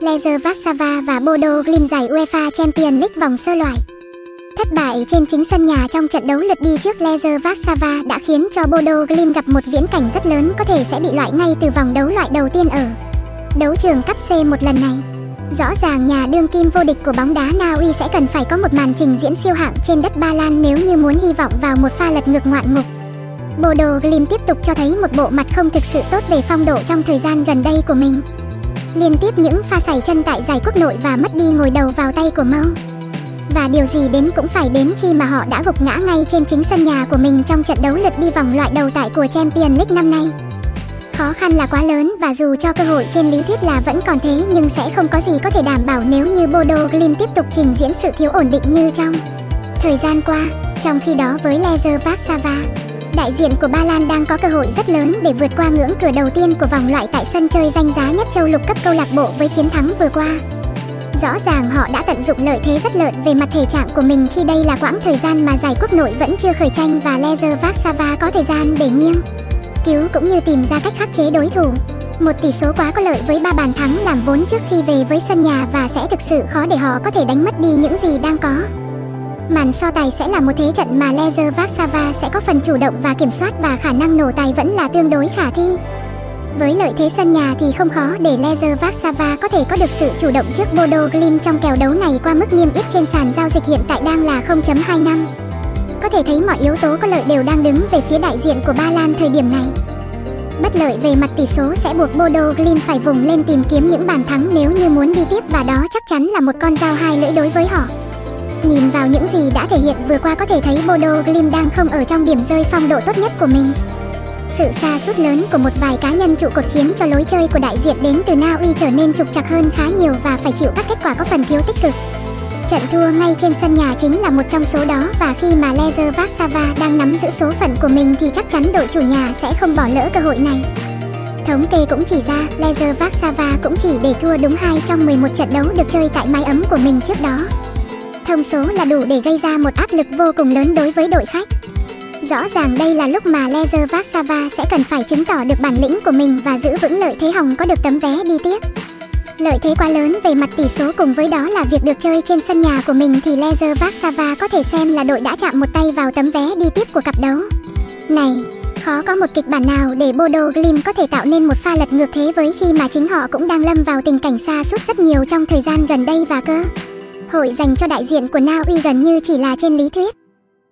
Lezer Warsaw và Bodo Glimt giải UEFA Champions League vòng sơ loại. Thất bại trên chính sân nhà trong trận đấu lượt đi trước Lezer Warsaw đã khiến cho Bodo Glimt gặp một viễn cảnh rất lớn có thể sẽ bị loại ngay từ vòng đấu loại đầu tiên ở đấu trường cấp C một lần này. Rõ ràng nhà đương kim vô địch của bóng đá Na Uy sẽ cần phải có một màn trình diễn siêu hạng trên đất Ba Lan nếu như muốn hy vọng vào một pha lật ngược ngoạn mục. Bodo Glimt tiếp tục cho thấy một bộ mặt không thực sự tốt về phong độ trong thời gian gần đây của mình. Liên tiếp những pha sảy chân tại giải quốc nội và mất đi ngồi đầu vào tay của Mau Và điều gì đến cũng phải đến khi mà họ đã gục ngã ngay trên chính sân nhà của mình trong trận đấu lượt đi vòng loại đầu tại của Champions League năm nay. Khó khăn là quá lớn và dù cho cơ hội trên lý thuyết là vẫn còn thế nhưng sẽ không có gì có thể đảm bảo nếu như Bodo Glim tiếp tục trình diễn sự thiếu ổn định như trong thời gian qua. Trong khi đó với Lezer Vassava, đại diện của Ba Lan đang có cơ hội rất lớn để vượt qua ngưỡng cửa đầu tiên của vòng loại tại sân chơi danh giá nhất châu lục cấp câu lạc bộ với chiến thắng vừa qua. Rõ ràng họ đã tận dụng lợi thế rất lợi về mặt thể trạng của mình khi đây là quãng thời gian mà giải quốc nội vẫn chưa khởi tranh và Lezer Vassava có thời gian để nghiêng cứu cũng như tìm ra cách khắc chế đối thủ. Một tỷ số quá có lợi với ba bàn thắng làm vốn trước khi về với sân nhà và sẽ thực sự khó để họ có thể đánh mất đi những gì đang có. Màn so tài sẽ là một thế trận mà Lezer Vassava sẽ có phần chủ động và kiểm soát và khả năng nổ tài vẫn là tương đối khả thi. Với lợi thế sân nhà thì không khó để Lezer Vassava có thể có được sự chủ động trước Bodo Glim trong kèo đấu này qua mức niêm yết trên sàn giao dịch hiện tại đang là 0.25. Có thể thấy mọi yếu tố có lợi đều đang đứng về phía đại diện của Ba Lan thời điểm này. Bất lợi về mặt tỷ số sẽ buộc Bodo Glim phải vùng lên tìm kiếm những bàn thắng nếu như muốn đi tiếp và đó chắc chắn là một con dao hai lưỡi đối với họ. Nhìn vào những gì đã thể hiện, vừa qua có thể thấy Bodo Glim đang không ở trong điểm rơi phong độ tốt nhất của mình. Sự xa sút lớn của một vài cá nhân trụ cột khiến cho lối chơi của đại diện đến từ Na Uy trở nên trục trặc hơn khá nhiều và phải chịu các kết quả có phần thiếu tích cực. Trận thua ngay trên sân nhà chính là một trong số đó và khi mà Lezer Vassava đang nắm giữ số phận của mình thì chắc chắn đội chủ nhà sẽ không bỏ lỡ cơ hội này. Thống kê cũng chỉ ra Lezer Vassava cũng chỉ để thua đúng 2 trong 11 trận đấu được chơi tại mái ấm của mình trước đó. Thông số là đủ để gây ra một áp lực vô cùng lớn đối với đội khách. Rõ ràng đây là lúc mà Lezer Vassava sẽ cần phải chứng tỏ được bản lĩnh của mình và giữ vững lợi thế hồng có được tấm vé đi tiếp. Lợi thế quá lớn về mặt tỷ số cùng với đó là việc được chơi trên sân nhà của mình thì Lezer Vassava có thể xem là đội đã chạm một tay vào tấm vé đi tiếp của cặp đấu. Này, khó có một kịch bản nào để Bodo Glim có thể tạo nên một pha lật ngược thế với khi mà chính họ cũng đang lâm vào tình cảnh xa suốt rất nhiều trong thời gian gần đây và cơ. Hội dành cho đại diện của Na Uy gần như chỉ là trên lý thuyết.